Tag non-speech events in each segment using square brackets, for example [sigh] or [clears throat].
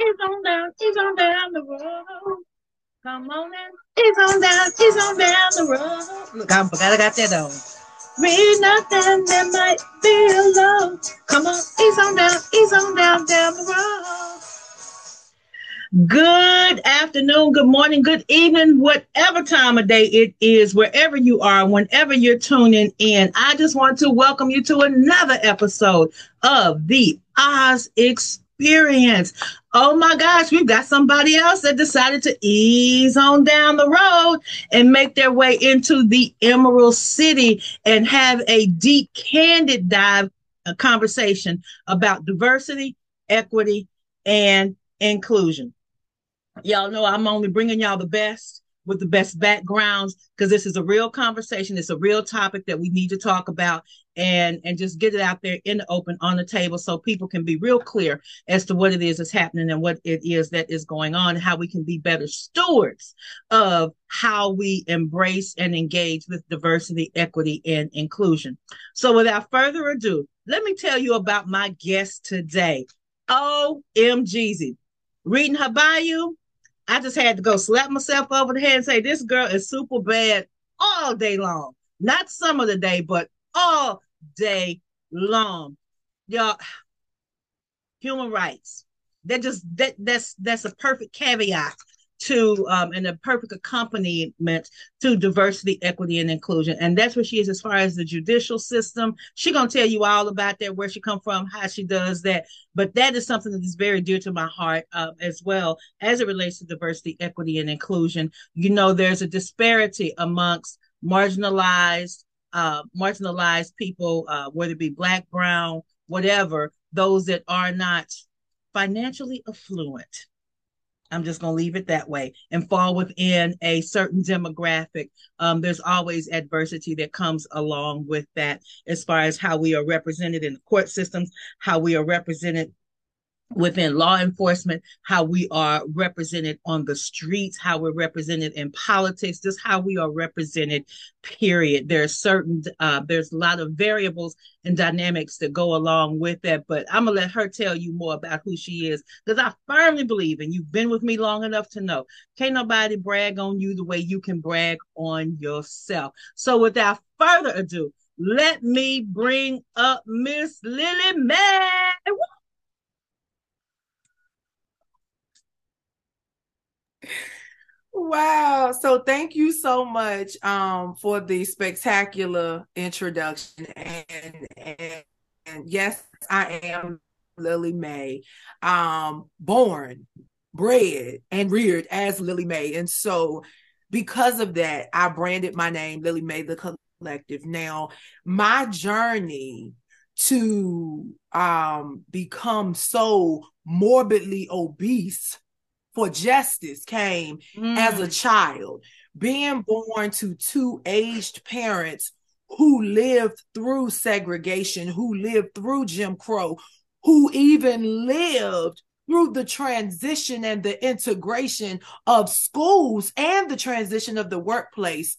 It's on down, it's on down the road. Come on now, it's on down, it's on down the road. Look, I forgot I got that on. Read nothing that might be alone. Come on, ease on down, ease on down, down the road. Good afternoon, good morning, good evening, whatever time of day it is, wherever you are, whenever you're tuning in. I just want to welcome you to another episode of the Oz Experience. Oh my gosh, we've got somebody else that decided to ease on down the road and make their way into the Emerald City and have a deep, candid dive a conversation about diversity, equity, and inclusion. Y'all know I'm only bringing y'all the best with the best backgrounds because this is a real conversation. It's a real topic that we need to talk about and and just get it out there in the open on the table so people can be real clear as to what it is that's happening and what it is that is going on how we can be better stewards of how we embrace and engage with diversity, equity, and inclusion. So without further ado, let me tell you about my guest today. OMGZ. Reading her bio, I just had to go slap myself over the head and say, this girl is super bad all day long. Not some of the day, but all day long. Y'all, human rights. That just that that's that's a perfect caveat to um, and a perfect accompaniment to diversity, equity, and inclusion. And that's where she is as far as the judicial system. She's gonna tell you all about that, where she come from, how she does that. But that is something that is very dear to my heart uh, as well as it relates to diversity, equity, and inclusion. You know, there's a disparity amongst marginalized uh, marginalized people, uh, whether it be black, brown, whatever, those that are not financially affluent I'm just going to leave it that way and fall within a certain demographic. Um, there's always adversity that comes along with that as far as how we are represented in the court systems, how we are represented within law enforcement, how we are represented on the streets, how we're represented in politics, just how we are represented, period. There's certain, uh, there's a lot of variables and dynamics that go along with that, but I'm gonna let her tell you more about who she is because I firmly believe, and you've been with me long enough to know, can't nobody brag on you the way you can brag on yourself. So without further ado, let me bring up Miss Lillie Mae. Wow. So thank you so much um, for the spectacular introduction. And, and, and yes, I am Lillie May, um, born, bred, and reared as Lillie May. And so because of that, I branded my name Lillie May the Collective. Now, my journey to um, become so morbidly obese for justice came mm. as a mm. child. Being born to two aged parents who lived through segregation, who lived through Jim Crow, who even lived through the transition and the integration of schools and the transition of the workplace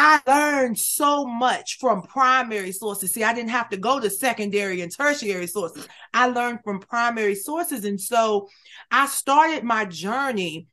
I learned so much from primary sources. See, I didn't have to go to secondary and tertiary sources. I learned from primary sources. And so I started my journey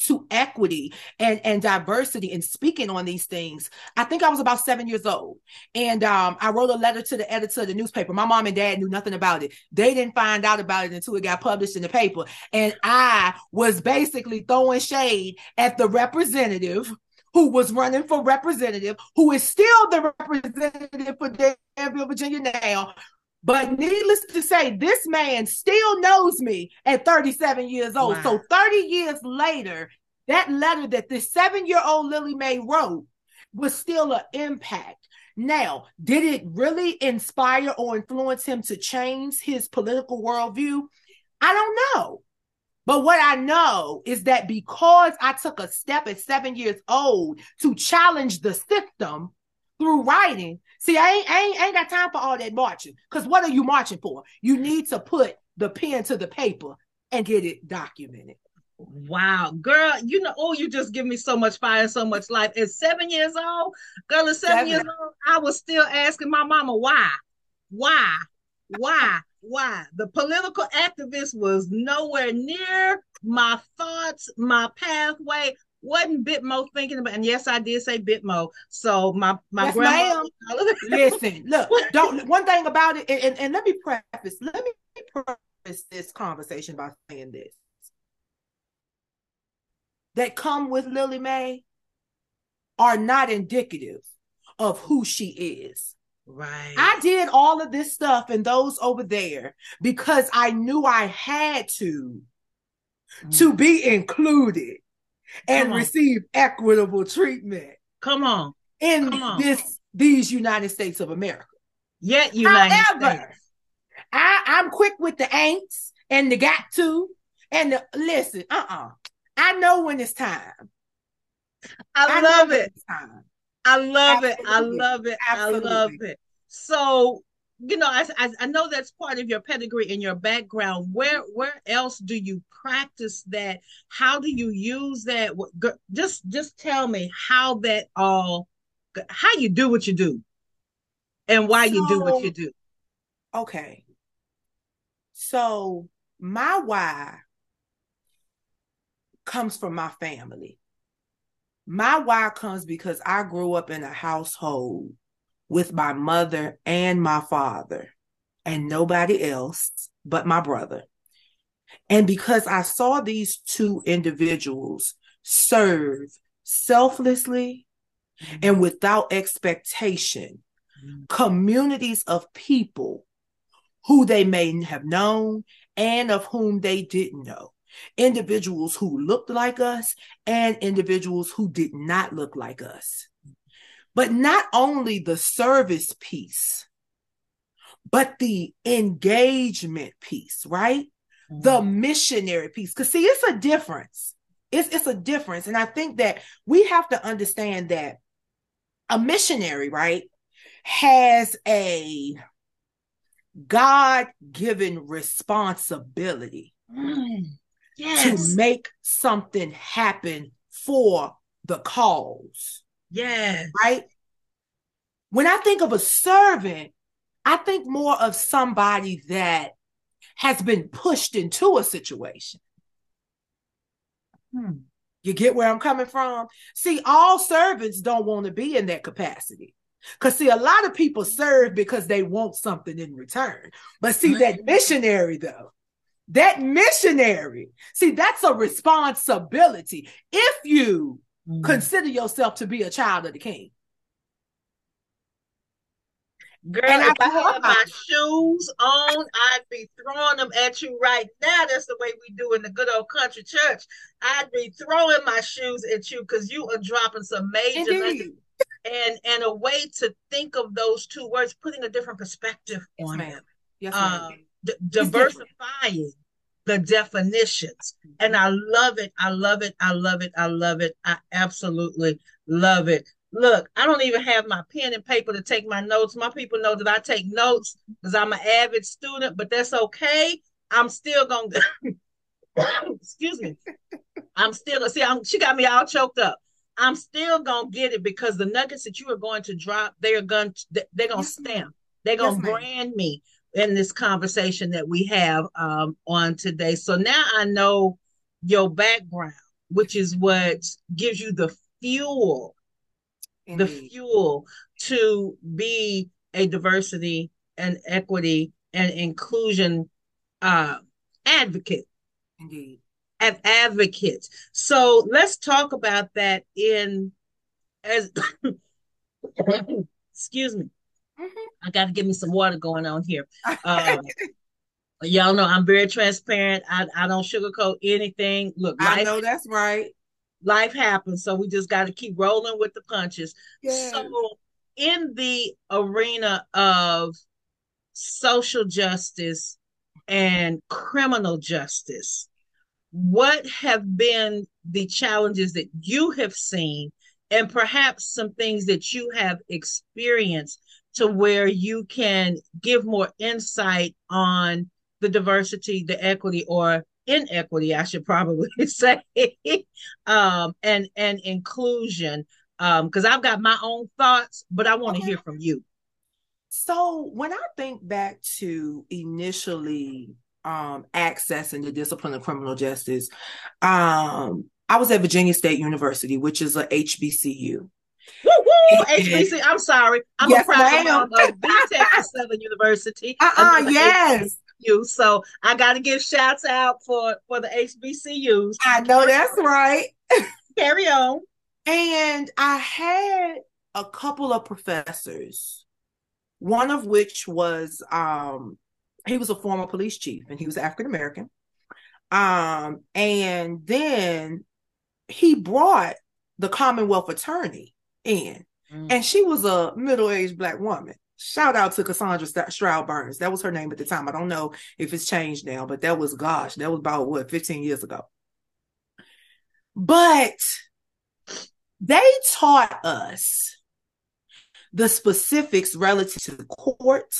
to equity and, and diversity and speaking on these things. I think I was about seven years old. And um, I wrote a letter to the editor of the newspaper. My mom and dad knew nothing about it. They didn't find out about it until it got published in the paper. And I was basically throwing shade at the representative who was running for representative, who is still the representative for Danville, Virginia now. But needless to say, this man still knows me at 37 years old. Wow. So 30 years later, that letter that this seven year old Lillie Mae wrote was still an impact. Now, did it really inspire or influence him to change his political worldview? I don't know. But what I know is that because I took a step at seven years old to challenge the system through writing, see, I ain't, I ain't, I ain't got time for all that marching. Because what are you marching for? You need to put the pen to the paper and get it documented. Wow, girl, you know, oh, you just give me so much fire, so much life. At seven years old, girl, at seven, seven. years old, I was still asking my mama why, why, why. Why. The political activist was nowhere near my thoughts, my pathway. Wasn't Bitmo thinking about, and yes, I did say Bitmo. So my my Yes, grandma. Listen, look, [laughs] don't one thing about it, and, and, and let me preface, let me preface this conversation by saying this. That come with Lillie Mae are not indicative of who she is. Right. I did all of this stuff and those over there because I knew I had to mm. to be included and receive equitable treatment Come on. in Come on. this these United States of America. Yet United However, States. I, I'm quick with the ain'ts and the got to and the listen, uh-uh. I know when it's time. I know love it. time. I love it. I love it. I love it. So, you know, I, I I know that's part of your pedigree and your background. Where where else do you practice that? How do you use that? Just just tell me how that all, how you do what you do, and why you do what you do. Okay. So my why comes from my family. My why comes because I grew up in a household with my mother and my father and nobody else but my brother. And because I saw these two individuals serve selflessly mm-hmm. and without expectation mm-hmm. communities of people who they may have known and of whom they didn't know. Individuals who looked like us and individuals who did not look like us. But not only the service piece, but the engagement piece, right? The missionary piece. Because, see, it's a difference. It's, it's a difference. And I think that we have to understand that a missionary, right, has a God given responsibility Mm. To make something happen for the cause, Yes. right? When I think of a servant, I think more of somebody that has been pushed into a situation. Hmm. You get where I'm coming from? See, all servants don't want to be in that capacity. Because, see, a lot of people serve because they want something in return. But, see, that missionary, though, that missionary, see, that's a responsibility if you Mm. consider yourself to be a child of the king. Girl, And I if I grew had up- my shoes on, I'd be throwing them at you right now. That's the way we do in the good old country church. I'd be throwing my shoes at you because you are dropping some major Indeed. and and a way to think of those two words, putting a different perspective Yes, on ma'am. them, Yes, ma'am. um, d- diversifying the definitions. And I love it. I love it. I love it. I love it. I absolutely love it. Look, I don't even have my pen and paper to take my notes. My people know that I take notes because I'm an avid student, but that's okay. I'm still going [laughs] to, excuse me. I'm still gonna see. I'm, she got me all choked up. I'm still gonna get it because the nuggets that you are going to drop, they are going. To, they're gonna Yes, stamp. They're gonna Yes, ma'am. brand me in this conversation that we have um, on today. So now I know your background, which is what gives you the fuel, the fuel to be a diversity and equity and inclusion uh, advocate Indeed. an advocate. So let's talk about that in as [coughs] excuse me. Mhm. I got to give me some water going on here. Um, [laughs] y'all know I'm very transparent. I, I don't sugarcoat anything. Look, I know that's right. life happens, so we just got to keep rolling with the punches. Yes. So, in the arena of social justice and criminal justice, what have been the challenges that you have seen, and perhaps some things that you have experienced to where you can give more insight on the diversity, the equity, or inequity, I should probably [laughs] say, um, and and inclusion. Um, because I've got my own thoughts, but I want to Okay. hear from you. So when I think back to initially um, accessing the discipline of criminal justice, um, I was at Virginia State University, which is a HBCU. Woo woo! HBC. [laughs] I'm sorry. I'm yes, a proud member of [laughs] BTech Southern University. Uh-uh, yes. HBCU, so I got to give shouts out for for the HBCUs. I know that's right. Carry on. And I had a couple of professors, one of which was um he was a former police chief and he was African American. Um, and then he brought the Commonwealth attorney in, mm. and she was a middle-aged black woman. Shout out to Cassandra Stroud Burns. That was her name at the time. I don't know if it's changed now, but that was gosh, that was about what 15 years ago. But they taught us the specifics relative to the court,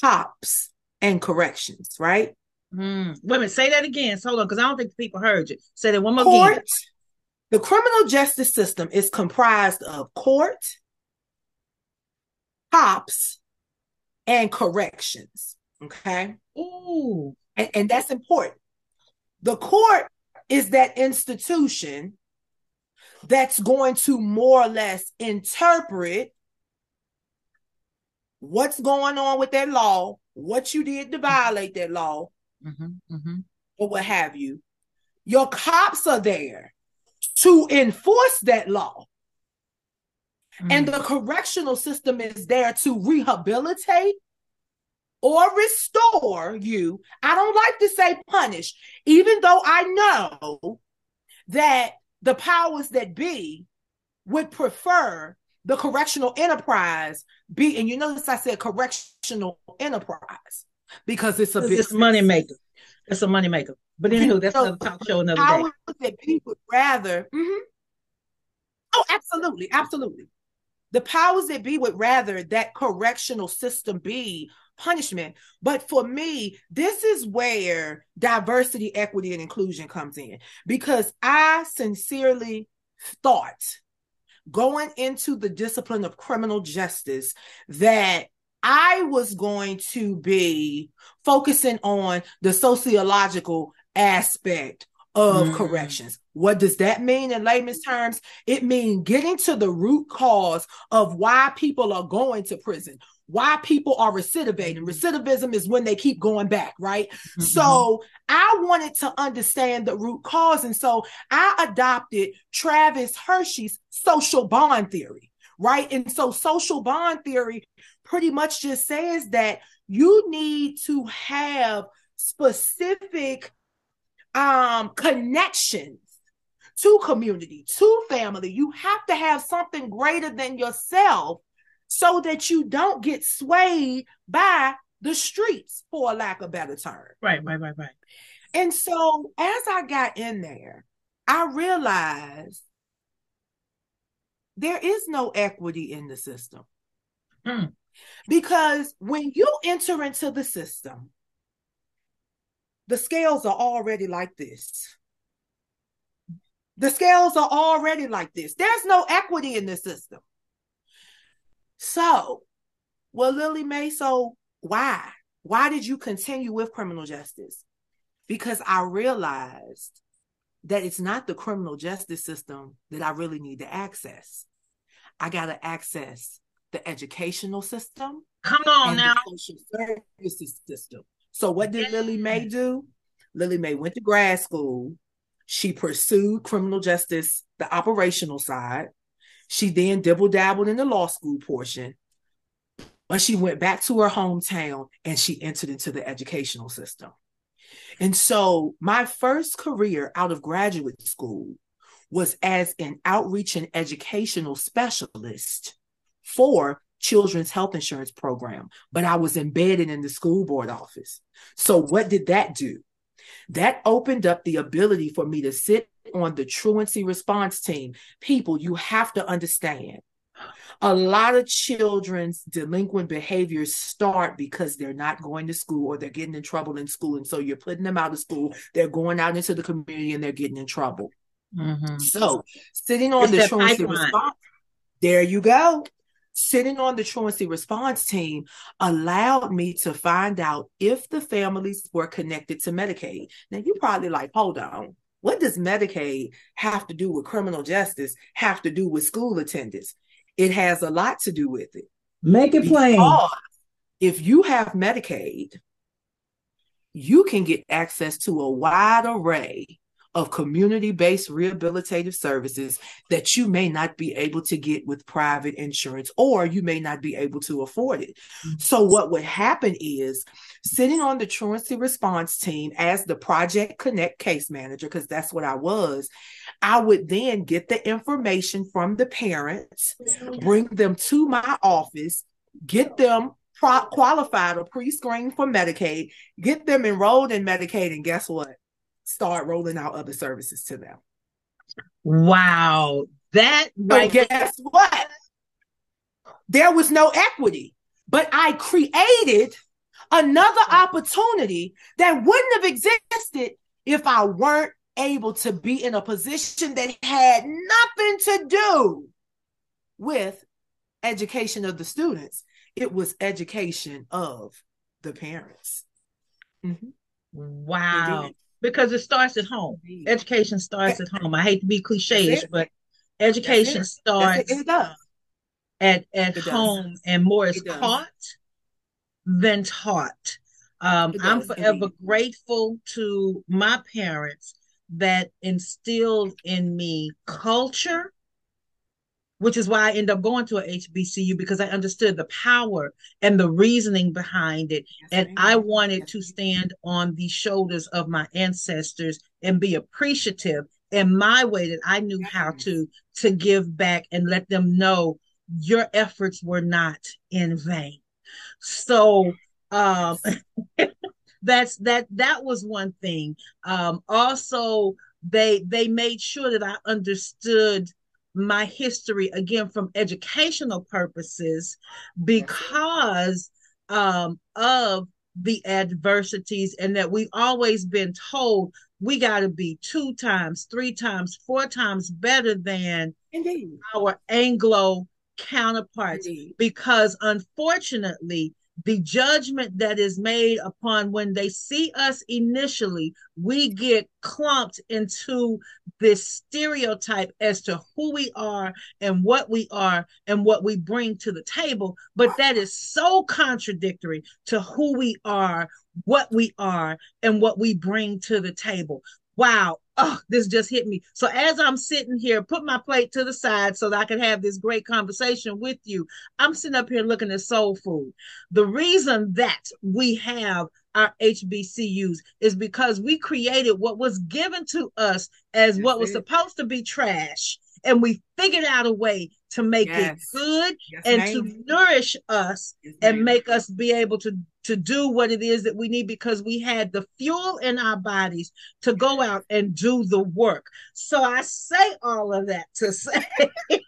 cops, and corrections, right? Mm. Wait a minute, say that again. So hold on, because I don't think people heard you. Say that one more court, again. The criminal justice system is comprised of court, cops, and corrections. Okay. Ooh. And, and that's important. The court is that institution that's going to more or less interpret what's going on with that law, what you did to violate that law, mm-hmm, mm-hmm. or what have you. Your cops are there to enforce that law. Mm-hmm. And the correctional system is there to rehabilitate or restore you. I don't like to say punish, even though I know that the powers that be would prefer the correctional enterprise be, and you notice I said correctional enterprise because it's a business. money maker. It's a money maker. But anyway, that's so, another talk show another day. I would That people rather. Mm-hmm. Oh, absolutely, absolutely. The powers that be would rather that correctional system be punishment. But for me, this is where diversity, equity, and inclusion comes in because I sincerely thought going into the discipline of criminal justice that I was going to be focusing on the sociological aspect of mm. corrections. What does that mean in layman's terms? It means getting to the root cause of why people are going to prison, why people are recidivating. Mm-hmm. Recidivism is when they keep going back, right? Mm-hmm. So I wanted to understand the root cause. And so I adopted Travis Hirschi's social bond theory, right? And so social bond theory pretty much just says that you need to have specific um connections to community, to family. You have to have something greater than yourself so that you don't get swayed by the streets, for lack of better term. Right, right, right, right. And so as I got in there, I realized there is no equity in the system. Mm. Because when you enter into the system, the scales are already like this. The scales are already like this. There's no equity in the system. So, well, Lillie Mae, so why? Why did you continue with criminal justice? Because I realized that it's not the criminal justice system that I really need to access. I got to access the educational system. Come on now. social services system. So what did Lillie May do? Lillie May went to grad school. She pursued criminal justice, the operational side. She then dibble dabbled in the law school portion, but she went back to her hometown and she entered into the educational system. And so my first career out of graduate school was as an outreach and educational specialist for children's health insurance program, but I was embedded in the school board office. So what did that do? That opened up the ability for me to sit on the truancy response team. People, you have to understand. A lot of children's delinquent behaviors start because they're not going to school or they're getting in trouble in school. And so you're putting them out of school, they're going out into the community and they're getting in trouble. Mm-hmm. So sitting on it's the truancy response, there you go. Sitting on the truancy response team allowed me to find out if the families were connected to Medicaid. Now, you probably like, hold on, what does Medicaid have to do with criminal justice, have to do with school attendance? It has a lot to do with it. Make it plain. If you have Medicaid, you can get access to a wide array of community based rehabilitative services that you may not be able to get with private insurance or you may not be able to afford it. Mm-hmm. So, what would happen is sitting on the truancy response team as the Project Connect case manager, because that's what I was, I would then get the information from the parents, bring them to my office, get them qualified or pre-screened for Medicaid, get them enrolled in Medicaid, and guess what? Start rolling out other services to them. Wow. That right. But guess what? There was no equity, but I created another opportunity that wouldn't have existed if I weren't able to be in a position that had nothing to do with education of the students it was education of the parents. Mm-hmm. Wow. Because it starts at home. Education starts at home. I hate to be cliche, but education starts it. at, at home and more is caught than taught. Um, I'm forever indeed. grateful to my parents that instilled in me culture which is why I ended up going to a HBCU because I understood the power and the reasoning behind it. Yes, and I wanted yes, to stand on the shoulders of my ancestors and be appreciative in my way that I knew yes. how to to give back and let them know your efforts were not in vain. So um [laughs] that's that that was one thing. Um also they they made sure that I understood my history again from educational purposes because um, of the adversities and that we've always been told we got to be two times, three times, four times better than Indeed. our Anglo counterparts Indeed. because unfortunately the judgment that is made upon when they see us initially, we get clumped into this stereotype as to who we are and what we are and what we bring to the table. But that is so contradictory to who we are, what we are, and what we bring to the table. Wow, oh, this just hit me. So as I'm sitting here, put my plate to the side so that I can have this great conversation with you. I'm sitting up here looking at soul food. The reason that we have our HBCUs is because we created what was given to us as what was supposed to be trash and we figured out a way to make yes. it good yes, and ma'am. to nourish us yes, and make us be able to to do what it is that we need because we had the fuel in our bodies to go out and do the work. So i say all of that to say [laughs]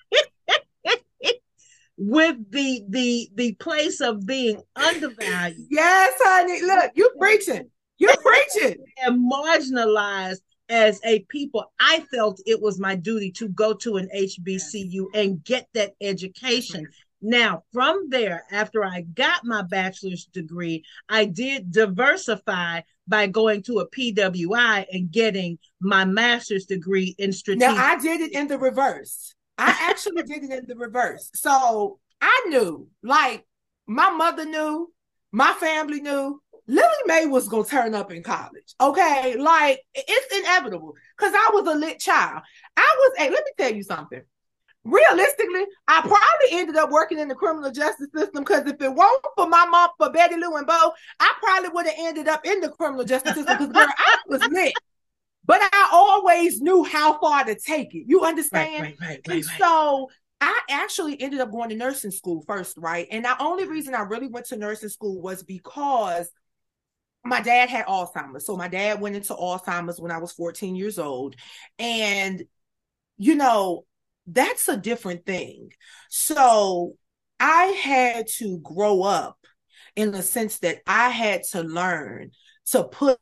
with the the the place of being undervalued. Yes honey. Look you're preaching. You're [laughs] preaching. And marginalized as a people, I felt it was my duty to go to an HBCU and get that education. Now, from there, after I got my bachelor's degree, I did diversify by going to a PWI and getting my master's degree in strategic. Now, I did it in the reverse. I [laughs] actually did it in the reverse. So I knew, like, my mother knew, my family knew, Lillie Mae was gonna turn up in college. Okay, like it's inevitable because I was a lit child. I was. Hey, let me tell you something. Realistically, I probably ended up working in the criminal justice system because if it weren't for my mom, for Betty Lou and Bo, I probably would have ended up in the criminal justice system because girl, I was lit. But I always knew how far to take it. You understand? Right, right, right, right, right. So I actually ended up going to nursing school first, right? And the only reason I really went to nursing school was because my dad had Alzheimer's. So my dad went into Alzheimer's when I was 14 years old. And, you know, that's a different thing. So I had to grow up in the sense that I had to learn to put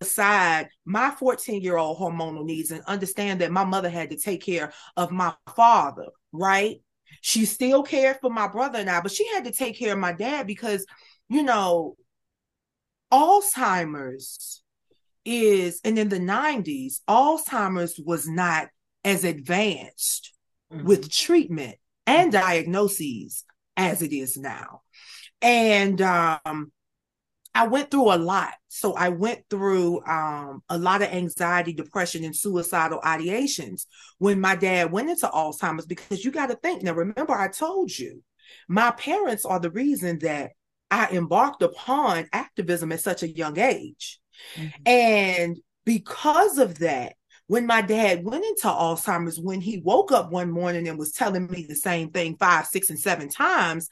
aside my 14 year old hormonal needs and understand that my mother had to take care of my father, right? She still cared for my brother and I, but she had to take care of my dad because, you know, Alzheimer's is, and in the 90s, Alzheimer's was not as advanced mm-hmm. with treatment and diagnoses as it is now. And um, I went through a lot. So I went through um, a lot of anxiety, depression, and suicidal ideations when my dad went into Alzheimer's because you got to think now, remember, I told you my parents are the reason that I embarked upon activism at such a young age. Mm-hmm. And because of that, when my dad went into Alzheimer's, when he woke up one morning and was telling me the same thing five, six, and seven times,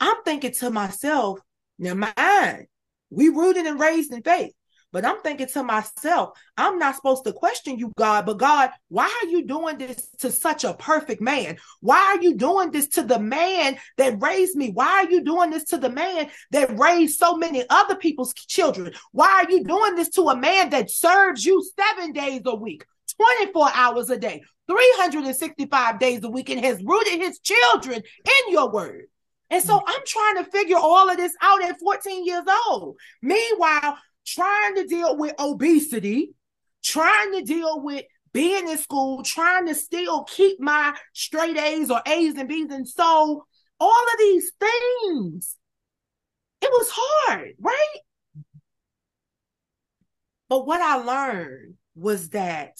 I'm thinking to myself, now mind, we rooted and raised in faith. But I'm thinking to myself, I'm not supposed to question you, God, but God, why are you doing this to such a perfect man? Why are you doing this to the man that raised me? Why are you doing this to the man that raised so many other people's children? Why are you doing this to a man that serves you seven days a week, 24 hours a day, 365 days a week, and has rooted his children in your word? And so mm. I'm trying to figure all of this out at 14 years old. Meanwhile, trying to deal with obesity, trying to deal with being in school, trying to still keep my straight A's or A's and B's. And so all of these things, it was hard, right? Mm-hmm. But what I learned was that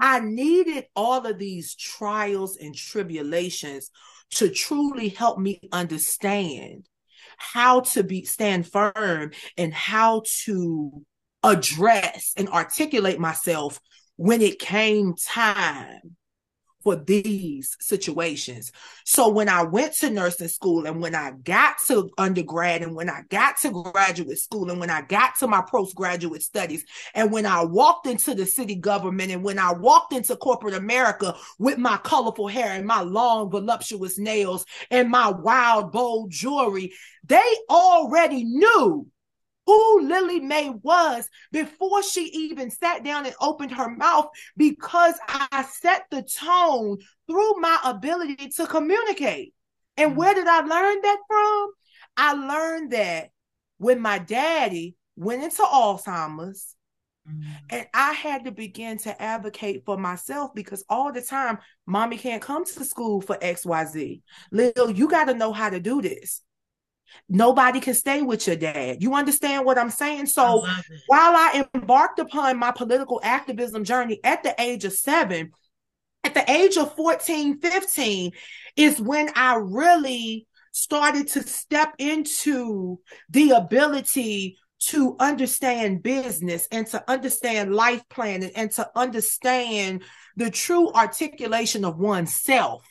I needed all of these trials and tribulations to truly help me understand how to be stand firm and how to address and articulate myself when it came time for these situations. So when I went to nursing school and when I got to undergrad and when I got to graduate school and when I got to my postgraduate studies and when I walked into the city government and when I walked into corporate America with my colorful hair and my long voluptuous nails and my wild bold jewelry, they already knew who Lillie Mae was before she even sat down and opened her mouth because I set the tone through my ability to communicate. And where did I learn that from? I learned that when my daddy went into Alzheimer's, mm-hmm. and I had to begin to advocate for myself because all the time, mommy can't come to school for XYZ. Lil, you got to know how to do this. Nobody can stay with your dad. You understand what I'm saying? So I while I embarked upon my political activism journey at the age of seven, at the age of 14, 15 is when I really started to step into the ability to understand business and to understand life planning and to understand the true articulation of oneself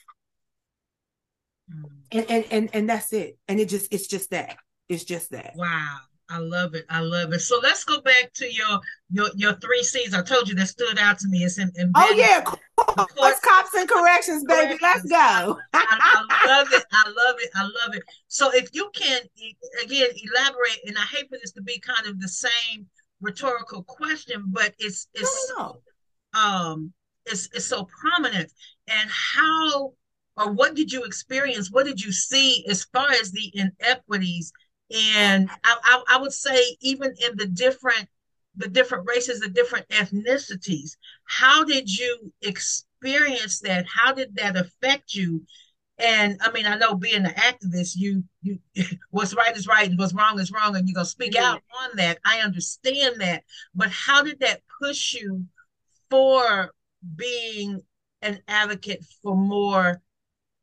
mm. And, and and and that's it and it just it's just that it's just that wow I love it. I love it. So let's go back to your your your three C's. I told you that stood out to me. It's in, in oh yeah, course, cops and corrections, baby. Let's go. I, I, love it. I love it. I love it. So if you can again elaborate, and I hate for this to be kind of the same rhetorical question, but it's it's so, um it's it's so prominent, and how or what did you experience? What did you see as far as the inequities? And I, I, I would say even in the different the different races, the different ethnicities, how did you experience that? How did that affect you? And I mean, I know being an activist, you you [laughs] what's right is right and what's wrong is wrong, and you're gonna speak mm-hmm. out on that. I understand that, but how did that push you for being an advocate for more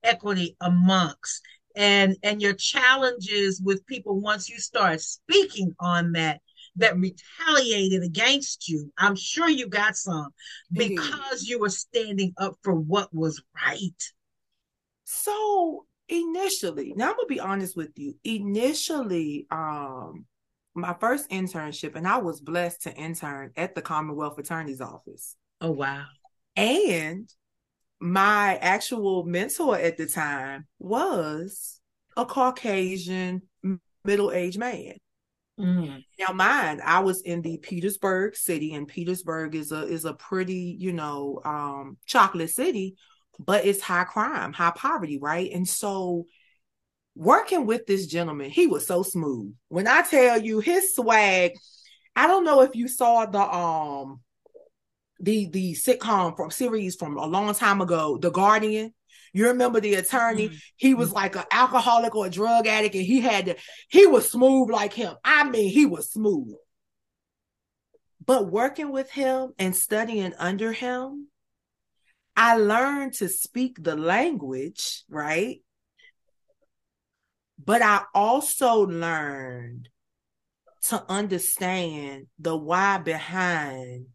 equity amongst. And and your challenges with people once you start speaking on that that retaliated against you. I'm sure you got some because you were standing up for what was right. So initially now i'm gonna be honest with you initially um my first internship and i was blessed to intern at the commonwealth attorney's office. Oh wow. And my actual mentor at the time was a Caucasian middle aged man. Mm-hmm. Now, mine, I was in the Petersburg city, and Petersburg is a is a pretty, you know, um, chocolate city. but it's high crime, high poverty, right? And so working with this gentleman, he was so smooth. When I tell you his swag, I don't know if you saw the um the the sitcom from series from a long time ago, The Guardian. You remember the attorney? Mm-hmm. He was mm-hmm. like an alcoholic or a drug addict, and he had to, he was smooth like him. I mean, he was smooth. But working with him and studying under him, I learned to speak the language, right? But I also learned to understand the why behind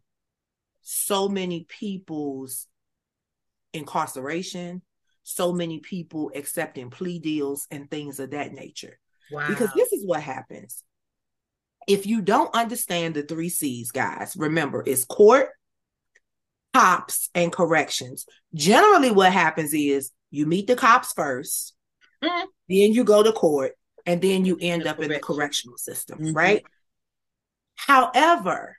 so many people's incarceration, so many people accepting plea deals and things of that nature. Wow. Because this is what happens. If you don't understand the three C's, guys, remember it's court, cops, and corrections. Generally, what happens is you meet the cops 1st mm-hmm. then you go to court, and then you end up in the correctional system, mm-hmm. right? However,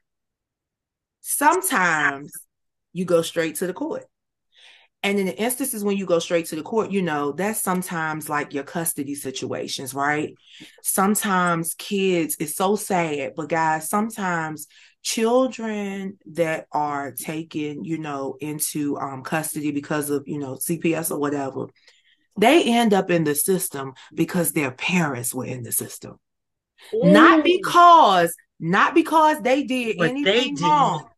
sometimes you go straight to the court. And in the instances when you go straight to the court, you know, that's sometimes like your custody situations, right? Sometimes kids, it's so sad, but guys, sometimes children that are taken, you know, into um, custody because of, you know, CPS or whatever, they end up in the system because their parents were in the system. Not because, not because they did but anything they wrong,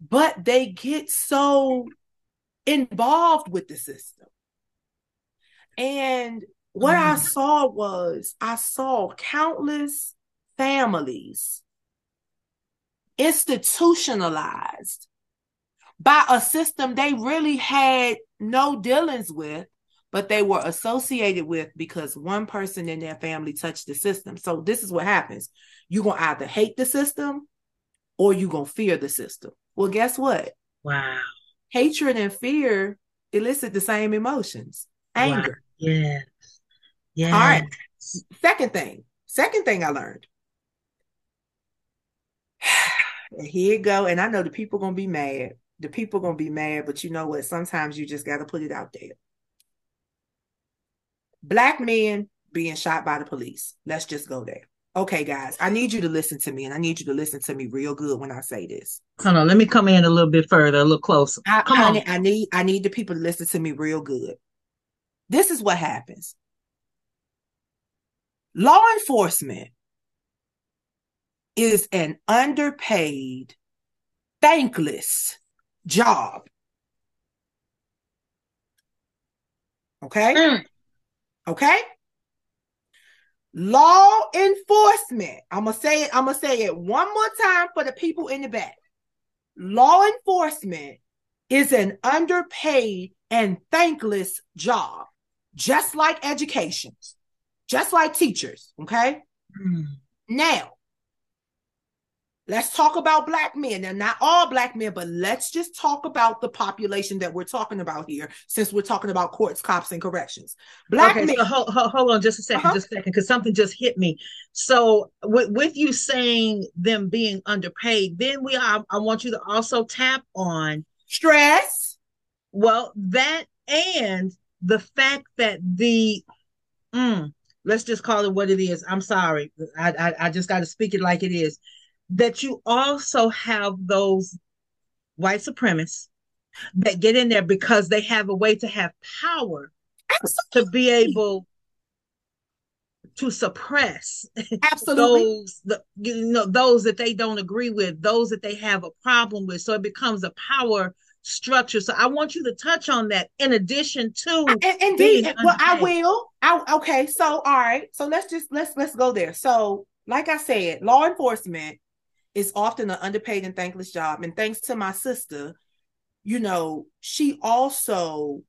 but they get so involved with the system. And what mm. I saw was I saw countless families institutionalized by a system they really had no dealings with, but they were associated with because one person in their family touched the system. So this is what happens. You're going to either hate the system or you're going to fear the system. Well, guess what? Wow. Hatred and fear elicit the same emotions. Anger wow. yes yes. All right. Second thing. Second thing i learned. [sighs] Here you go. And i know the people gonna be mad. The people gonna be mad but you know what? Sometimes you just gotta put it out there black men being shot by the police let's just go there Okay, guys, I need you to listen to me, and I need you to listen to me real good when I say this. Hold on, let me come in a little bit further, a little closer. I, come on. I need I need the people to listen to me real good. This is what happens. Law enforcement is an underpaid, thankless job. Okay? Mm. Okay? Law enforcement. I'm gonna say it. I'm gonna say it one more time for the people in the back. Law enforcement is an underpaid and thankless job, just like education, just like teachers. Okay. Mm. Now, Let's talk about black men. And not all black men, but let's just talk about the population that we're talking about here, since we're talking about courts, cops, and corrections. Black okay, men. So hold, hold, on just a 2nd uh-huh. just a second, because something just hit me. So with, with you saying them being underpaid, then we I, I want you to also tap on stress. Well, that and the fact that the mm, let's just call it what it is. I'm sorry. I I, I just got to speak it like it is that you also have those white supremacists that get in there because they have a way to have power Absolutely. to be able to suppress Absolutely. those the, you know those that they don't agree with those that they have a problem with. So it becomes a power structure. So i want you to touch on that in addition to and, indeed well i will. I, okay. So all right. So let's just let's let's go there. So like i said law enforcement is often an underpaid and thankless job. And thanks to my sister, you know, she also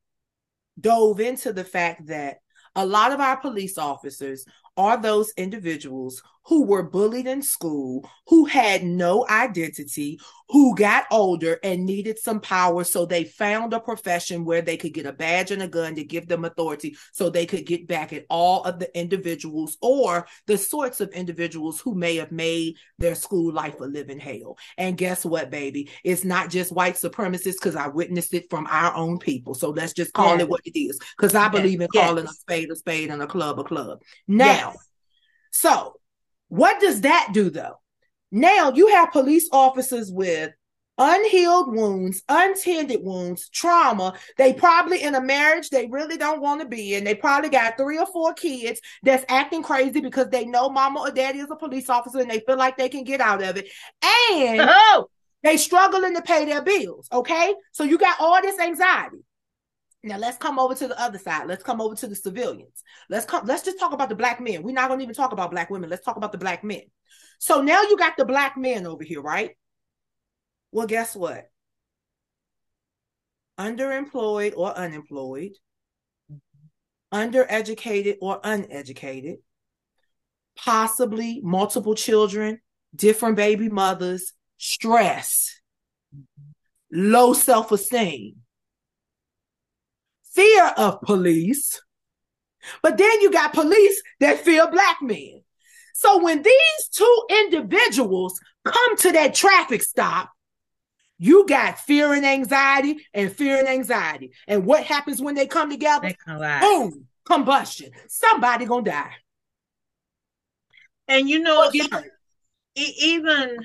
dove into the fact that a lot of our police officers are those individuals who were bullied in school, who had no identity, who got older and needed some power. So they found a profession where they could get a badge and a gun to give them authority so they could get back at all of the individuals or the sorts of individuals who may have made their school life a living hell. And guess what, baby? It's not just white supremacists because I witnessed it from our own people. So let's just call yes. it what it is because I believe in yes. calling a spade a spade and a club a club. Now, yes. so what does that do though? Now you have police officers with unhealed wounds, untended wounds, trauma. They probably in a marriage they really don't want to be in. They probably got three or four kids that's acting crazy because they know mama or daddy is a police officer and they feel like they can get out of it. And [laughs] oh! they struggling to pay their bills. Okay. So you got all this anxiety. Now let's come over to the other side. Let's come over to the civilians. Let's come, let's just talk about the black men. We're not going to even talk about black women. Let's talk about the black men. So now you got the black men over here, right? Well, guess what? Underemployed or unemployed, undereducated or uneducated, possibly multiple children, different baby mothers, stress, low self esteem fear of police, but then you got police that fear black men. So when these two individuals come to that traffic stop, you got fear and anxiety and fear and anxiety. And what happens when they come together? They Boom, combustion. Somebody gonna die. And you know, even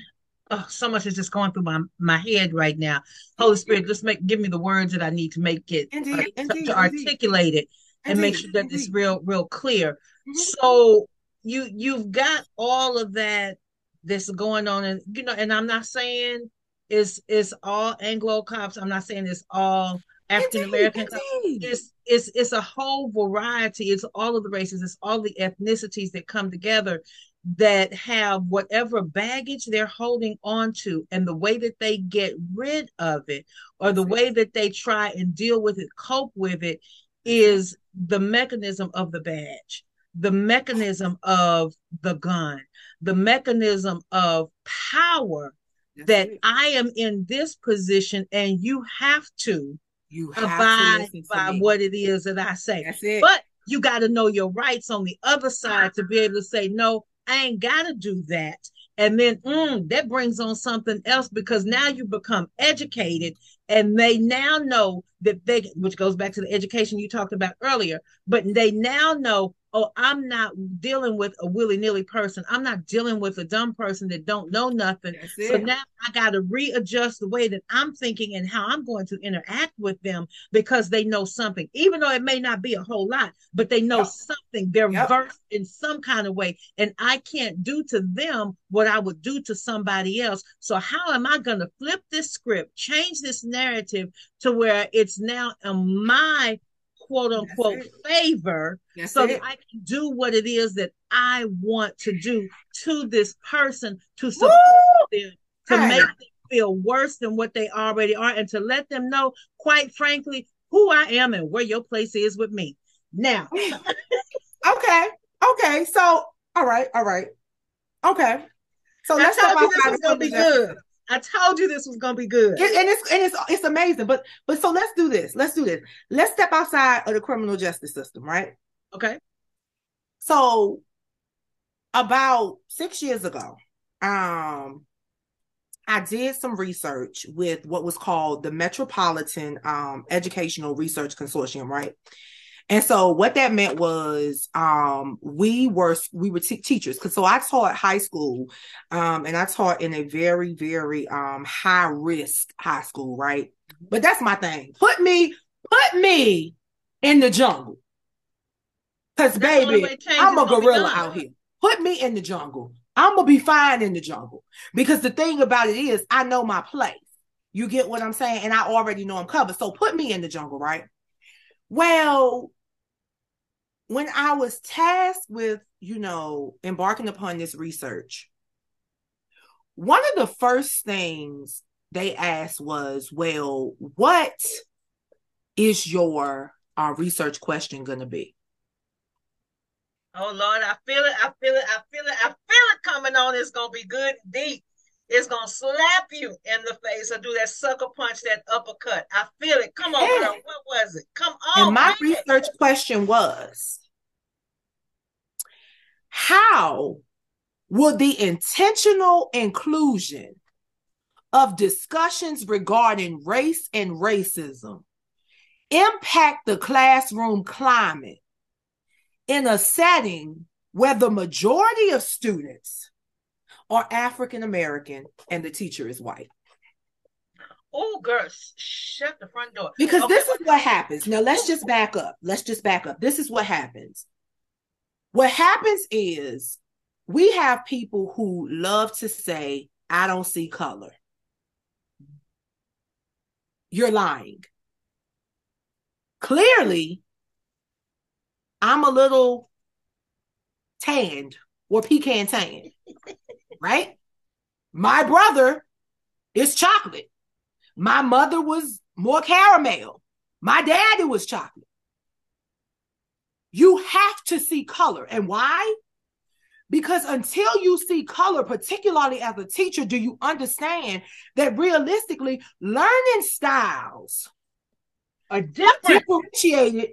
oh, so much is just going through my, my head right now. Holy Spirit, just make give me the words that I need to make it indeed, uh, indeed, to, articulate it and make sure that it's real real clear. Mm-hmm. So you you've got all of that that's going on, and you know, and I'm not saying it's it's all Anglo cops. I'm not saying it's all African American. It's it's it's a whole variety. It's all of the races. It's all the ethnicities that come together that have whatever baggage they're holding on to and the way that they get rid of it or the way that they try and deal with it cope with it is the mechanism of the badge the mechanism of the gun the mechanism of power That's that it. i am in this position and you have to you have abide to by me. what it is that i say but you got to know your rights on the other side to be able to say no I ain't got to do that. And then mm, that brings on something else because now you become educated and they now know that they, which goes back to the education you talked about earlier, but they now know oh, I'm not dealing with a willy nilly person. I'm not dealing with a dumb person that don't know nothing. So now I got to readjust the way that I'm thinking and how I'm going to interact with them because they know something, even though it may not be a whole lot, but they know yep. something. They're yep. versed in some kind of way. And I can't do to them what I would do to somebody else. So how am I going to flip this script, change this narrative to where it's now in my quote unquote favor That's so it. that I can do what it is that I want to do to this person to support Woo! them, to hey. make them feel worse than what they already are, and to let them know, quite frankly, who I am and where your place is with me. Now, [laughs] okay, okay, so all right, all right, okay. So let's talk about this is gonna be good. I told you this was gonna be good. And, and it's and it's it's amazing. But but so let's do this. Let's do this. Let's step outside of the criminal justice system, right? Okay. So about six years ago, um, I did some research with what was called the Metropolitan um, Educational Research Consortium, right? And so what that meant was um, we were we were t- teachers because so I taught high school um, and I taught in a very very um, high risk high school, right? But that's my thing. Put me put me in the jungle. Cause baby, I'm a gorilla out here. Put me in the jungle. I'm gonna be fine in the jungle. Because the thing about it is I know my place. You get what I'm saying? And I already know I'm covered. So put me in the jungle, right? Well, when I was tasked with, you know, embarking upon this research, one of the first things they asked was, well, what is your uh, research question going to be? Oh Lord, I feel it. I feel it. I feel it. I feel it coming on, it's gonna be good and deep. It's gonna slap you in the face or do that sucker punch, that uppercut. I feel it. Come on, girl. What was it? Come on. And my research question was how will the intentional inclusion of discussions regarding race and racism impact the classroom climate in a setting where the majority of students are African American and the teacher is white. Oh, girls, shut the front door. Because okay. this is what happens. Now, let's just back up. Let's just back up. This is what happens. What happens is we have people who love to say, I don't see color. You're lying. Clearly, I'm a little tanned or pecan tan, [laughs] right? My brother is chocolate. My mother was more caramel. My daddy was chocolate. You have to see color. And why? Because until you see color, particularly as a teacher, do you understand that realistically, learning styles are different. differentiated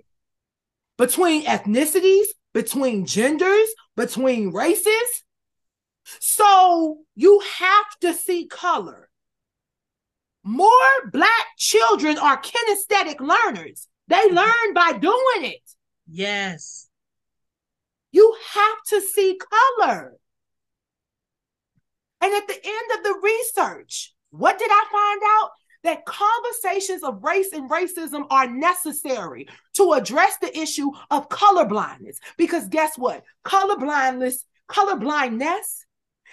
between ethnicities, between genders, between races. So you have to see color. More Black children are kinesthetic learners. They mm-hmm. learn by doing it. Yes. You have to see color. And at the end of the research, what did I find out? That conversations of race and racism are necessary to address the issue of color blindness. Because guess what? Color blindness, color blindness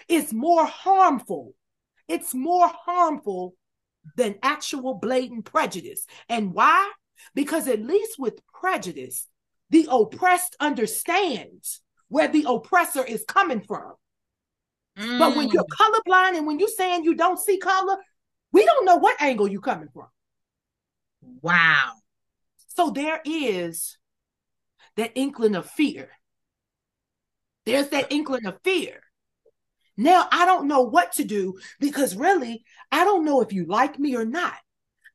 is more harmful. It's more harmful than actual blatant prejudice. And why? Because at least with prejudice, the oppressed understands where the oppressor is coming from. Mm. But when you're mm. colorblind and when you're saying you don't see color, we don't know what angle you're coming from. Wow. So there is that inkling of fear. There's that inkling of fear. Now I don't know what to do because really, I don't know if you like me or not.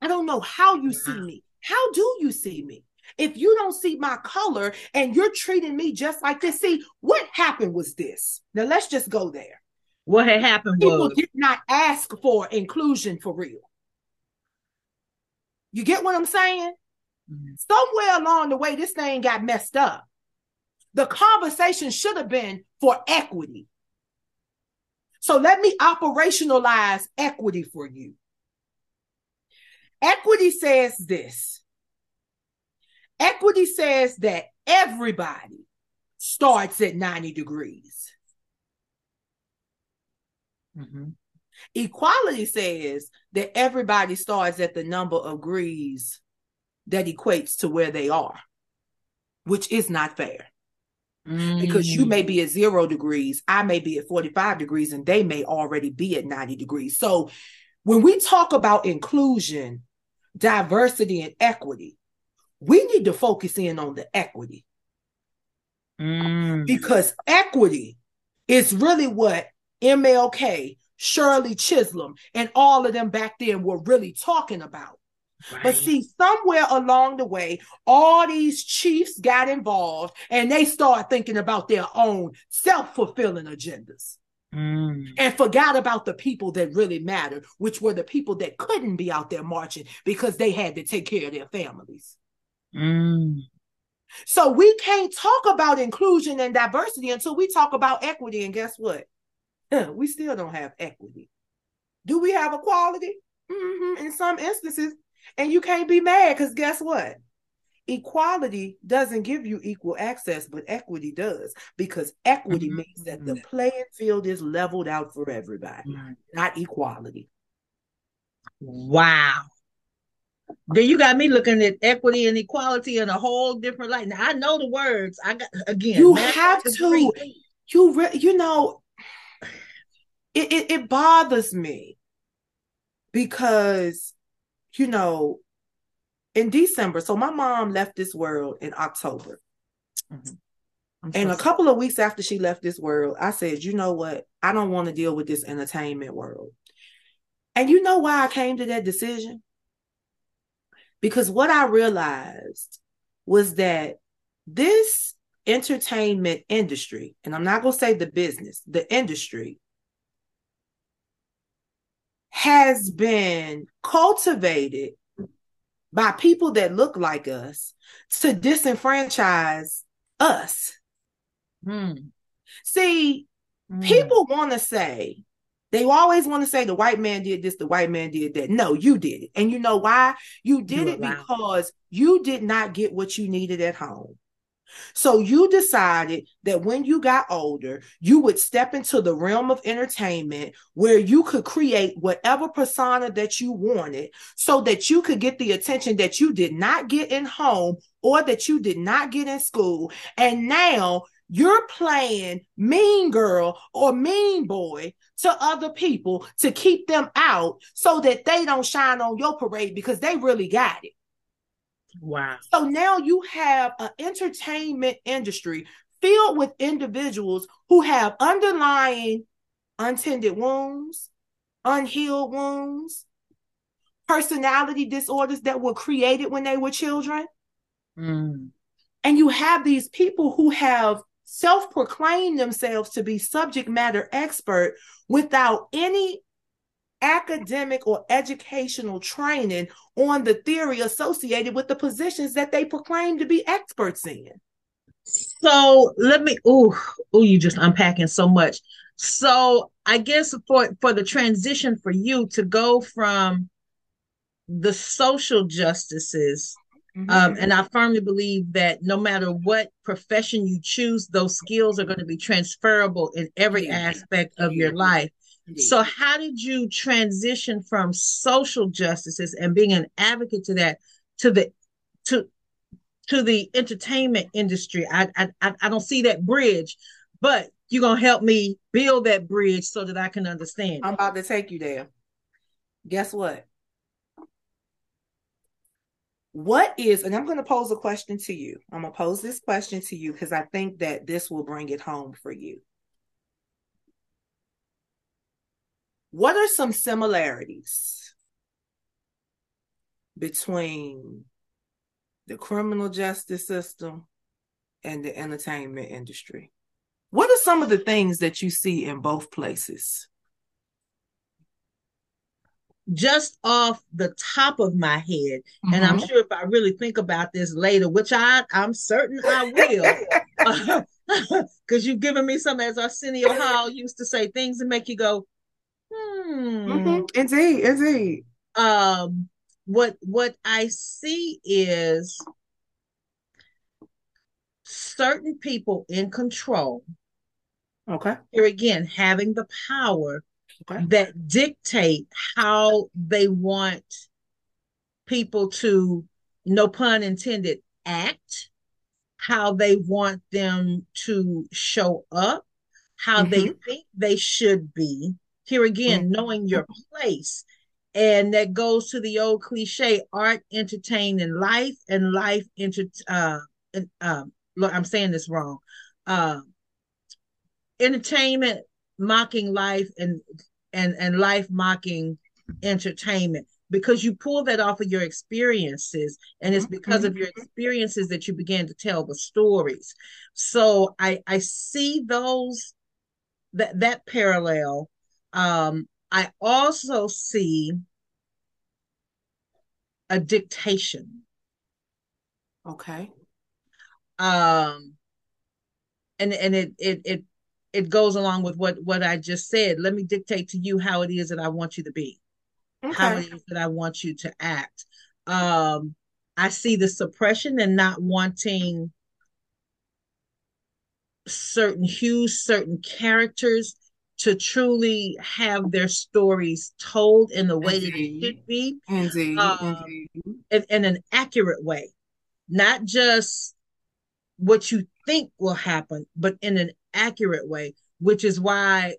I don't know how you see me. How do you see me? If you don't see my color and you're treating me just like this, see what happened was this. Now let's just go there. What had happened People was did not ask for inclusion for real. You get what I'm saying? Mm-hmm. Somewhere along the way, this thing got messed up. The conversation should have been for equity. So let me operationalize equity for you. Equity says this Equity says that everybody starts at 90 degrees. Mm-hmm. Equality says that everybody starts at the number of degrees that equates to where they are, which is not fair. Mm. Because you may be at zero degrees, I may be at 45 degrees, and they may already be at 90 degrees. So when we talk about inclusion, diversity, and equity, we need to focus in on the equity. Mm. Because equity is really what MLK, Shirley Chisholm, and all of them back then were really talking about. Right. But see, somewhere along the way, all these chiefs got involved and they start thinking about their own self fulfilling agendas. Mm. And forgot about the people that really mattered, which were the people that couldn't be out there marching because they had to take care of their families. Mm. So we can't talk about inclusion and diversity until we talk about equity. And guess what? [laughs] we still don't have equity. Do we have equality? Mm-hmm. In some instances. And you can't be mad because guess what? Equality doesn't give you equal access, but equity does because equity mm-hmm. means that the playing field is leveled out for everybody, mm-hmm. not equality. Wow. Then you got me looking at equity and equality in a whole different light. Now I know the words. I got again. You have to. You re, you know. It, it it bothers me because you know in December. So my mom left this world in October. Mm-hmm. and a couple of weeks after she left this world, I said, you know what? I don't want to deal with this entertainment world. And you know why I came to that decision? Because what I realized was that this entertainment industry, and I'm not going to say the business, the industry, has been cultivated by people that look like us to disenfranchise us. Mm. See, mm. people want to say, they always want to say the white man did this, the white man did that. No, you did it. And you know why? You did you it because you did not get what you needed at home. So you decided that when you got older, you would step into the realm of entertainment where you could create whatever persona that you wanted so that you could get the attention that you did not get in home or that you did not get in school. And now you're playing mean girl or mean boy to other people to keep them out so that they don't shine on your parade because they really got it. Wow. So now you have an entertainment industry filled with individuals who have underlying untended wounds, unhealed wounds, personality disorders that were created when they were children. Mm. And you have these people who have self proclaimed themselves to be subject matter expert without any academic or educational training on the theory associated with the positions that they proclaim to be experts in. So let me oh oh you just unpacking so much. So I guess for for the transition for you to go from the social justices Mm-hmm. Um, and I firmly believe that no matter what profession you choose, those skills are going to be transferable in every aspect of your life. So, how did you transition from social justices and being an advocate to that to the to to the entertainment industry? I I I don't see that bridge, but you're gonna help me build that bridge so that I can understand. I'm about to take you there. Guess what? What is, and I'm going to pose a question to you. I'm going to pose this question to you because I think that this will bring it home for you. What are some similarities between the criminal justice system and the entertainment industry? What are some of the things that you see in both places? Just off the top of my head, mm-hmm. and I'm mm-hmm. sure if I really think about this later, which I I'm certain I will, [laughs] because you've given me some, as Arsenio Hall used to say, things that make you go, Hmm. Mm-hmm. Indeed, indeed. Um, what what I see is certain people in control. Okay. Here again, having the power okay. that dictate how they want people to, no pun intended, act, how they want them to show up, how mm-hmm. they think they should be, here again, mm-hmm. knowing your place. And that goes to the old cliche art entertain in life and life enter uh, um look, I'm saying this wrong. Uh, entertainment mocking life and and and life mocking entertainment because you pull that off of your experiences and it's because mm-hmm. of your experiences that you begin to tell the stories so i i see those that that parallel um, I also see a dictation. Okay. Um, and and it it it it goes along with what what I just said. Let me dictate to you how it is that I want you to be, okay. how it is that I want you to act. Um, I see the suppression and not wanting certain hues, certain characters to truly have their stories told in the way Indeed. that it should be. Indeed. Um, Indeed. In, in an accurate way, not just what you think will happen, but in an accurate way, which is why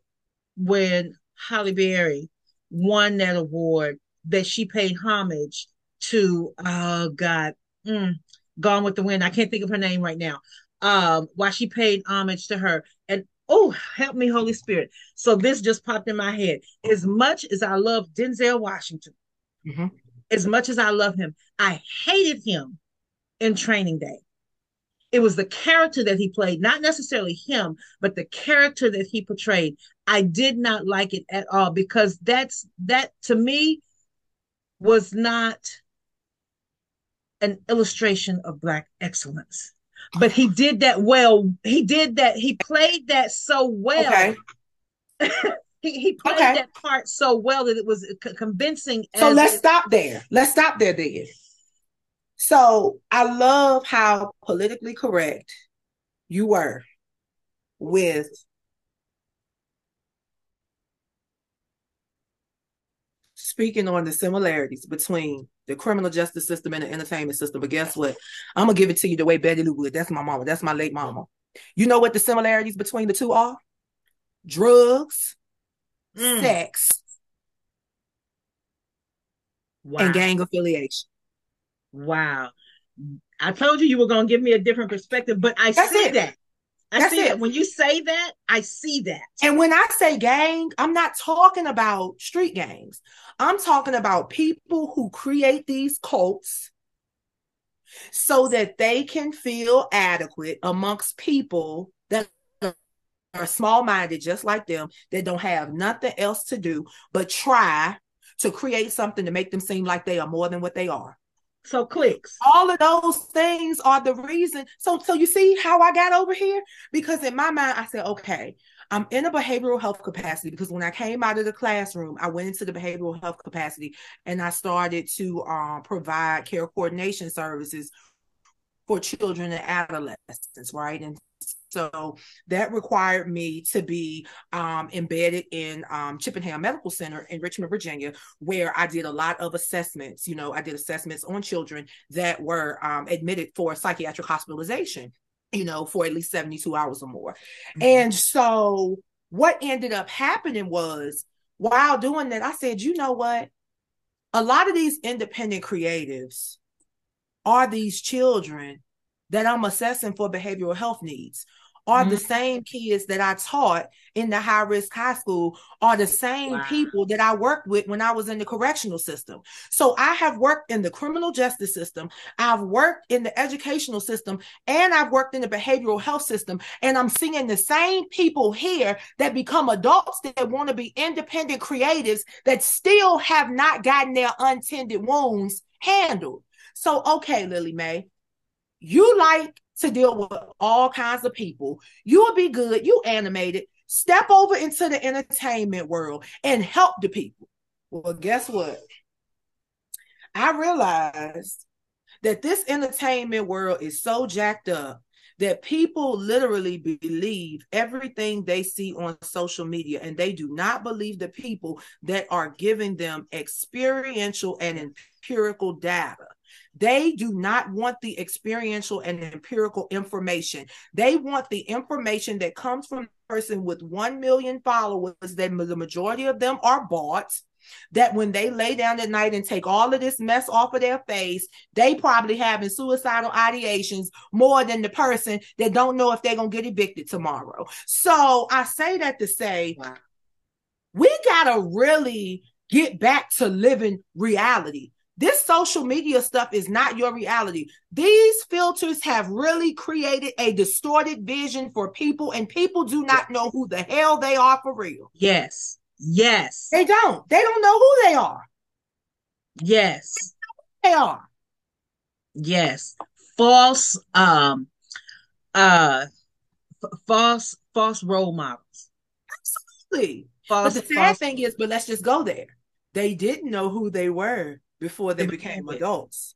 when Halle Berry won that award, that she paid homage to, oh God, mm, Gone with the Wind. I can't think of her name right now. um, while she paid homage to her. Oh, help me, Holy Spirit. So this just popped in my head. As much as I love Denzel Washington, mm-hmm. as much as I love him, I hated him in Training Day. It was the character that he played, not necessarily him, but the character that he portrayed. I did not like it at all because that's that to me was not an illustration of black excellence but he did that well. He did that. He played that so well. Okay. [laughs] he, he played okay. that part so well that it was convincing. So let's it- stop there. Let's stop there, then. So I love how politically correct you were with speaking on the similarities between the criminal justice system and the entertainment system. But guess what? I'm gonna give it to you the way Betty Lou would. That's my mama. That's my late mama. You know what the similarities between the two are? Drugs, mm. sex, wow. and gang affiliation. Wow. I told you you were gonna give me a different perspective, but I That's see it. that. I That's see it. that. When you say that, I see that. And when I say gang, I'm not talking about street gangs. I'm talking about people who create these cults so that they can feel adequate amongst people that are small minded, just like them, that don't have nothing else to do but try to create something to make them seem like they are more than what they are. So clicks. All of those things are the reason. So so you see how I got over here? Because in my mind, I said, okay, I'm in a behavioral health capacity because when I came out of the classroom, I went into the behavioral health capacity and I started to um, provide care coordination services for children and adolescents, right? And so that required me to be um, embedded in um, Chippenham Medical Center in Richmond, Virginia, where I did a lot of assessments. You know, I did assessments on children that were um, admitted for psychiatric hospitalization, you know, for at least 72 hours or more. Mm-hmm. And so what ended up happening was while doing that, I said, you know what? A lot of these independent creatives are these children that I'm assessing for behavioral health needs are mm-hmm. the same kids that I taught in the high risk high school, are the same wow. people that I worked with when I was in the correctional system. So I have worked in the criminal justice system, I've worked in the educational system, and I've worked in the behavioral health system. And I'm seeing the same people here that become adults that want to be independent creatives that still have not gotten their untended wounds handled. So, okay, Lillie Mae, you like to deal with all kinds of people. You'll be good. You animated. Step over into the entertainment world and help the people. Well, guess what? I realized that this entertainment world is so jacked up that people literally believe everything they see on social media and they do not believe the people that are giving them experiential and empirical data. They do not want the experiential and empirical information. They want the information that comes from a person with 1 million followers, that the majority of them are bots. That when they lay down at night and take all of this mess off of their face, they probably having suicidal ideations more than the person that don't know if they're gonna get evicted tomorrow. So I say that to say wow. we gotta really get back to living reality. This social media stuff is not your reality. These filters have really created a distorted vision for people, and people do not know who the hell they are for real. Yes. Yes. They don't. They don't know who they are. Yes. They are. Yes. False um uh f- false false role models. Absolutely. False, but the sad false... thing is, but let's just go there. They didn't know who they were before they became adults.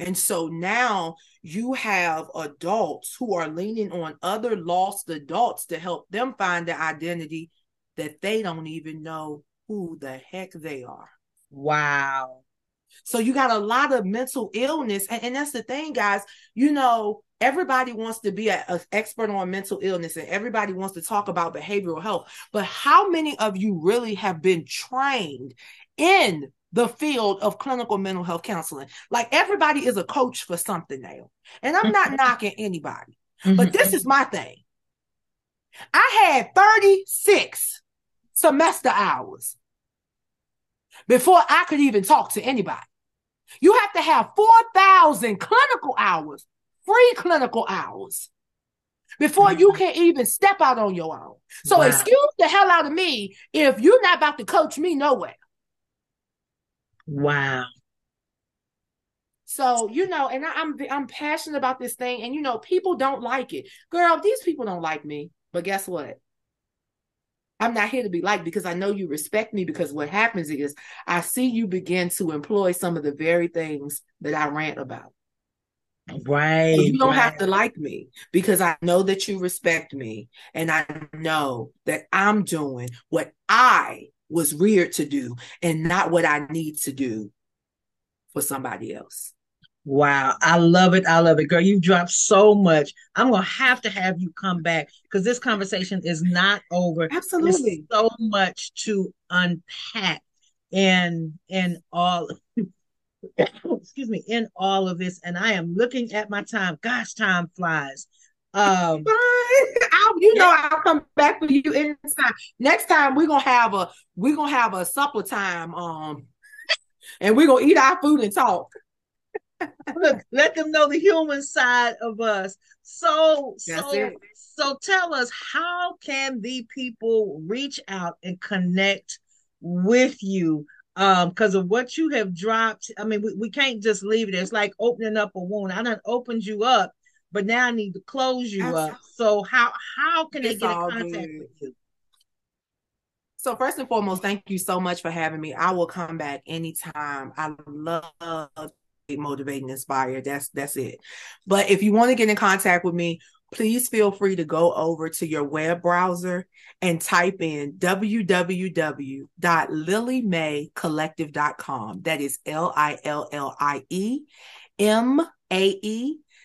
And so now you have adults who are leaning on other lost adults to help them find their identity that they don't even know who the heck they are. Wow. So you got a lot of mental illness. And, and that's the thing, guys. You know, everybody wants to be an expert on mental illness and everybody wants to talk about behavioral health. But how many of you really have been trained in the field of clinical mental health counseling. Like everybody is a coach for something now. And I'm not [laughs] knocking anybody. Mm-hmm. But this is my thing. I had 36 semester hours before I could even talk to anybody. You have to have 4,000 clinical hours, free clinical hours, before you mm-hmm. can even step out on your own. So wow. excuse the hell out of me if you're not about to coach me nowhere. Wow. So you know, and I, I'm I'm passionate about this thing, and you know, people don't like it, girl. These people don't like me, but guess what? I'm not here to be liked because I know you respect me. Because what happens is I see you begin to employ some of the very things that I rant about. Right. So you don't right. have to like me because I know that you respect me and I know that I'm doing what I was reared to do and not what I need to do for somebody else. Wow, I love it. I love it, girl. You dropped so much. I'm gonna have to have you come back because this conversation is not over. Absolutely, There's so much to unpack, and and all. [coughs] excuse me, in all of this, and I am looking at my time. Gosh, time flies. Um, [laughs] I'll, you know, I'll come back with you anytime. Next time we're gonna have a we're gonna have a supper time. Um, and we're gonna eat our food and talk. [laughs] Look, let them know the human side of us. So, That's so, it. so tell us how can the people reach out and connect with you? Um, because of what you have dropped. I mean, we, we can't just leave it. It's like opening up a wound. I done opened you up, but now I need to close you That's, up. So how how can they get in contact good. with you? So first and foremost, thank you so much for having me. I will come back anytime. I love motivating inspire that's that's it but if you want to get in contact with me please feel free to go over to your web browser and type in www.lillie-mae-collective.com that is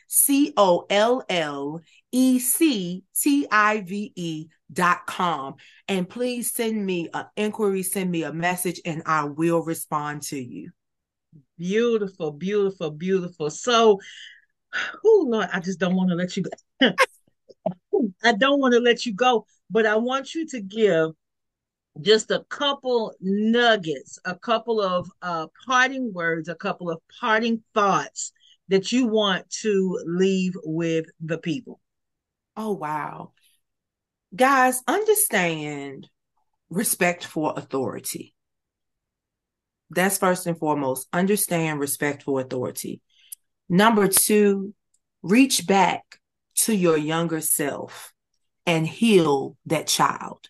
l-i-l-l-i-e m-a-e c-o-l-l-e-c-t-i-v-e dot com and please send me an inquiry send me a message and i will respond to you Beautiful, beautiful, beautiful. So, oh Lord, I just don't want to let you go. [laughs] I don't want to let you go, but I want you to give just a couple nuggets, a couple of uh, parting words, a couple of parting thoughts that you want to leave with the people. Oh, wow. Guys, understand respect for authority. That's first and foremost. Understand respect for authority. Number two, reach back to your younger self and heal that child.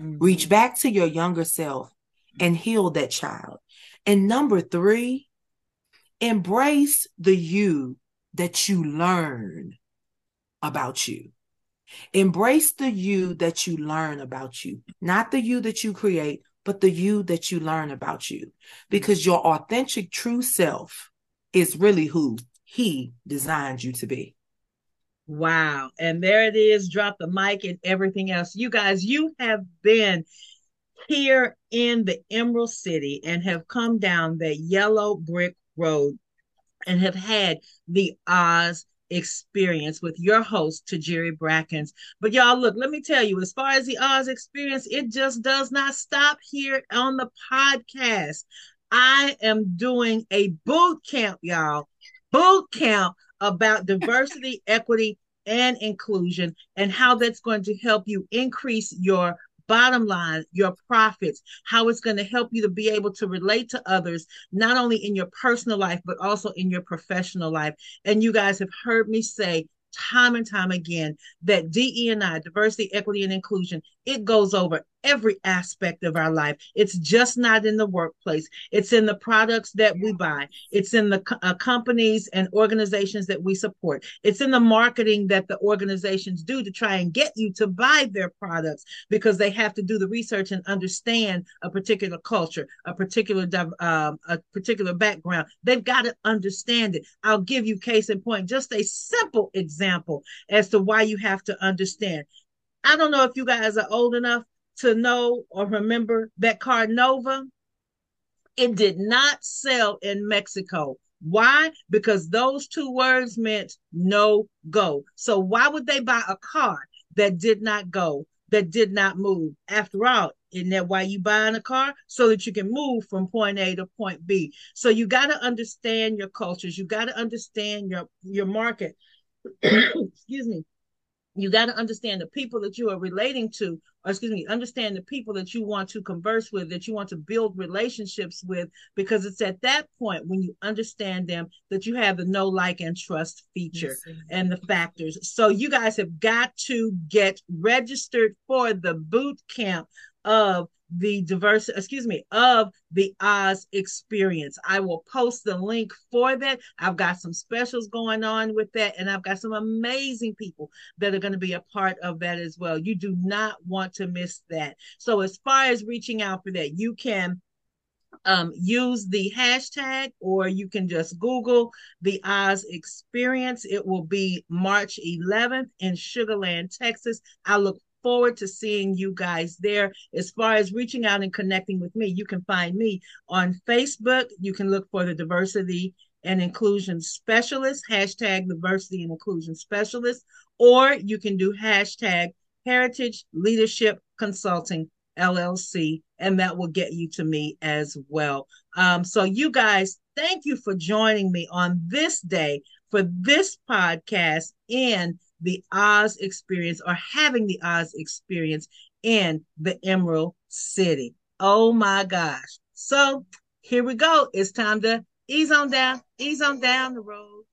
Mm-hmm. Reach back to your younger self and heal that child. And number three, embrace the you that you learn about you. Embrace the you that you learn about you, not the you that you create, but the you that you learn about you. Because your authentic true self is really who he designed you to be. Wow. And there it is. Drop the mic and everything else. You guys, you have been here in the Emerald City and have come down that yellow brick road and have had the Oz experience with your host, to Jerry Brackens. But y'all, look, let me tell you, as far as the Oz experience, it just does not stop here on the podcast. I am doing a boot camp, y'all. Boot camp about diversity, equity, and inclusion, and how that's going to help you increase your bottom line, your profits, how it's going to help you to be able to relate to others, not only in your personal life, but also in your professional life. And you guys have heard me say time and time again that DE&I, diversity, equity, and inclusion, it goes over every aspect of our life. It's just not in the workplace. It's in the products that we buy. It's in the uh, companies and organizations that we support. It's in the marketing that the organizations do to try and get you to buy their products because they have to do the research and understand a particular culture, a particular um, a particular background. They've got to understand it. I'll give you case in point, just a simple example as to why you have to understand. I don't know if you guys are old enough to know or remember that car Nova, it did not sell in Mexico Why? Because those two words meant no go. So why would they buy a car that did not go, that did not move? After all, isn't that why you buying a car? So that you can move from point A to point B. So you got to understand your cultures. You got to understand your your market. [clears throat] Excuse me you got to understand the people that you are relating to or excuse me understand the people that you want to converse with that you want to build relationships with because it's at that point when you understand them that you have the know like and trust feature yes, and the factors. So you guys have got to get registered for the boot camp of the diverse, excuse me, of the Oz experience. I will post the link for that. I've got some specials going on with that, and I've got some amazing people that are going to be a part of that as well. You do not want to miss that. So, as far as reaching out for that, you can um, use the hashtag or you can just Google the Oz experience. It will be March 11th in Sugarland, Texas. I look forward to seeing you guys there. As far as reaching out and connecting with me, you can find me on Facebook. You can look for the diversity and inclusion specialist, hashtag diversity and inclusion specialist, or you can do hashtag heritage leadership consulting LLC, and that will get you to me as well. Um, so, you guys, thank you for joining me on this day for this podcast and the Oz experience or having the Oz experience in the Emerald City. Oh my gosh. So here we go. It's time to ease on down, ease on down the road.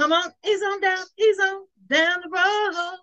Come on, ease on down, ease on down the road.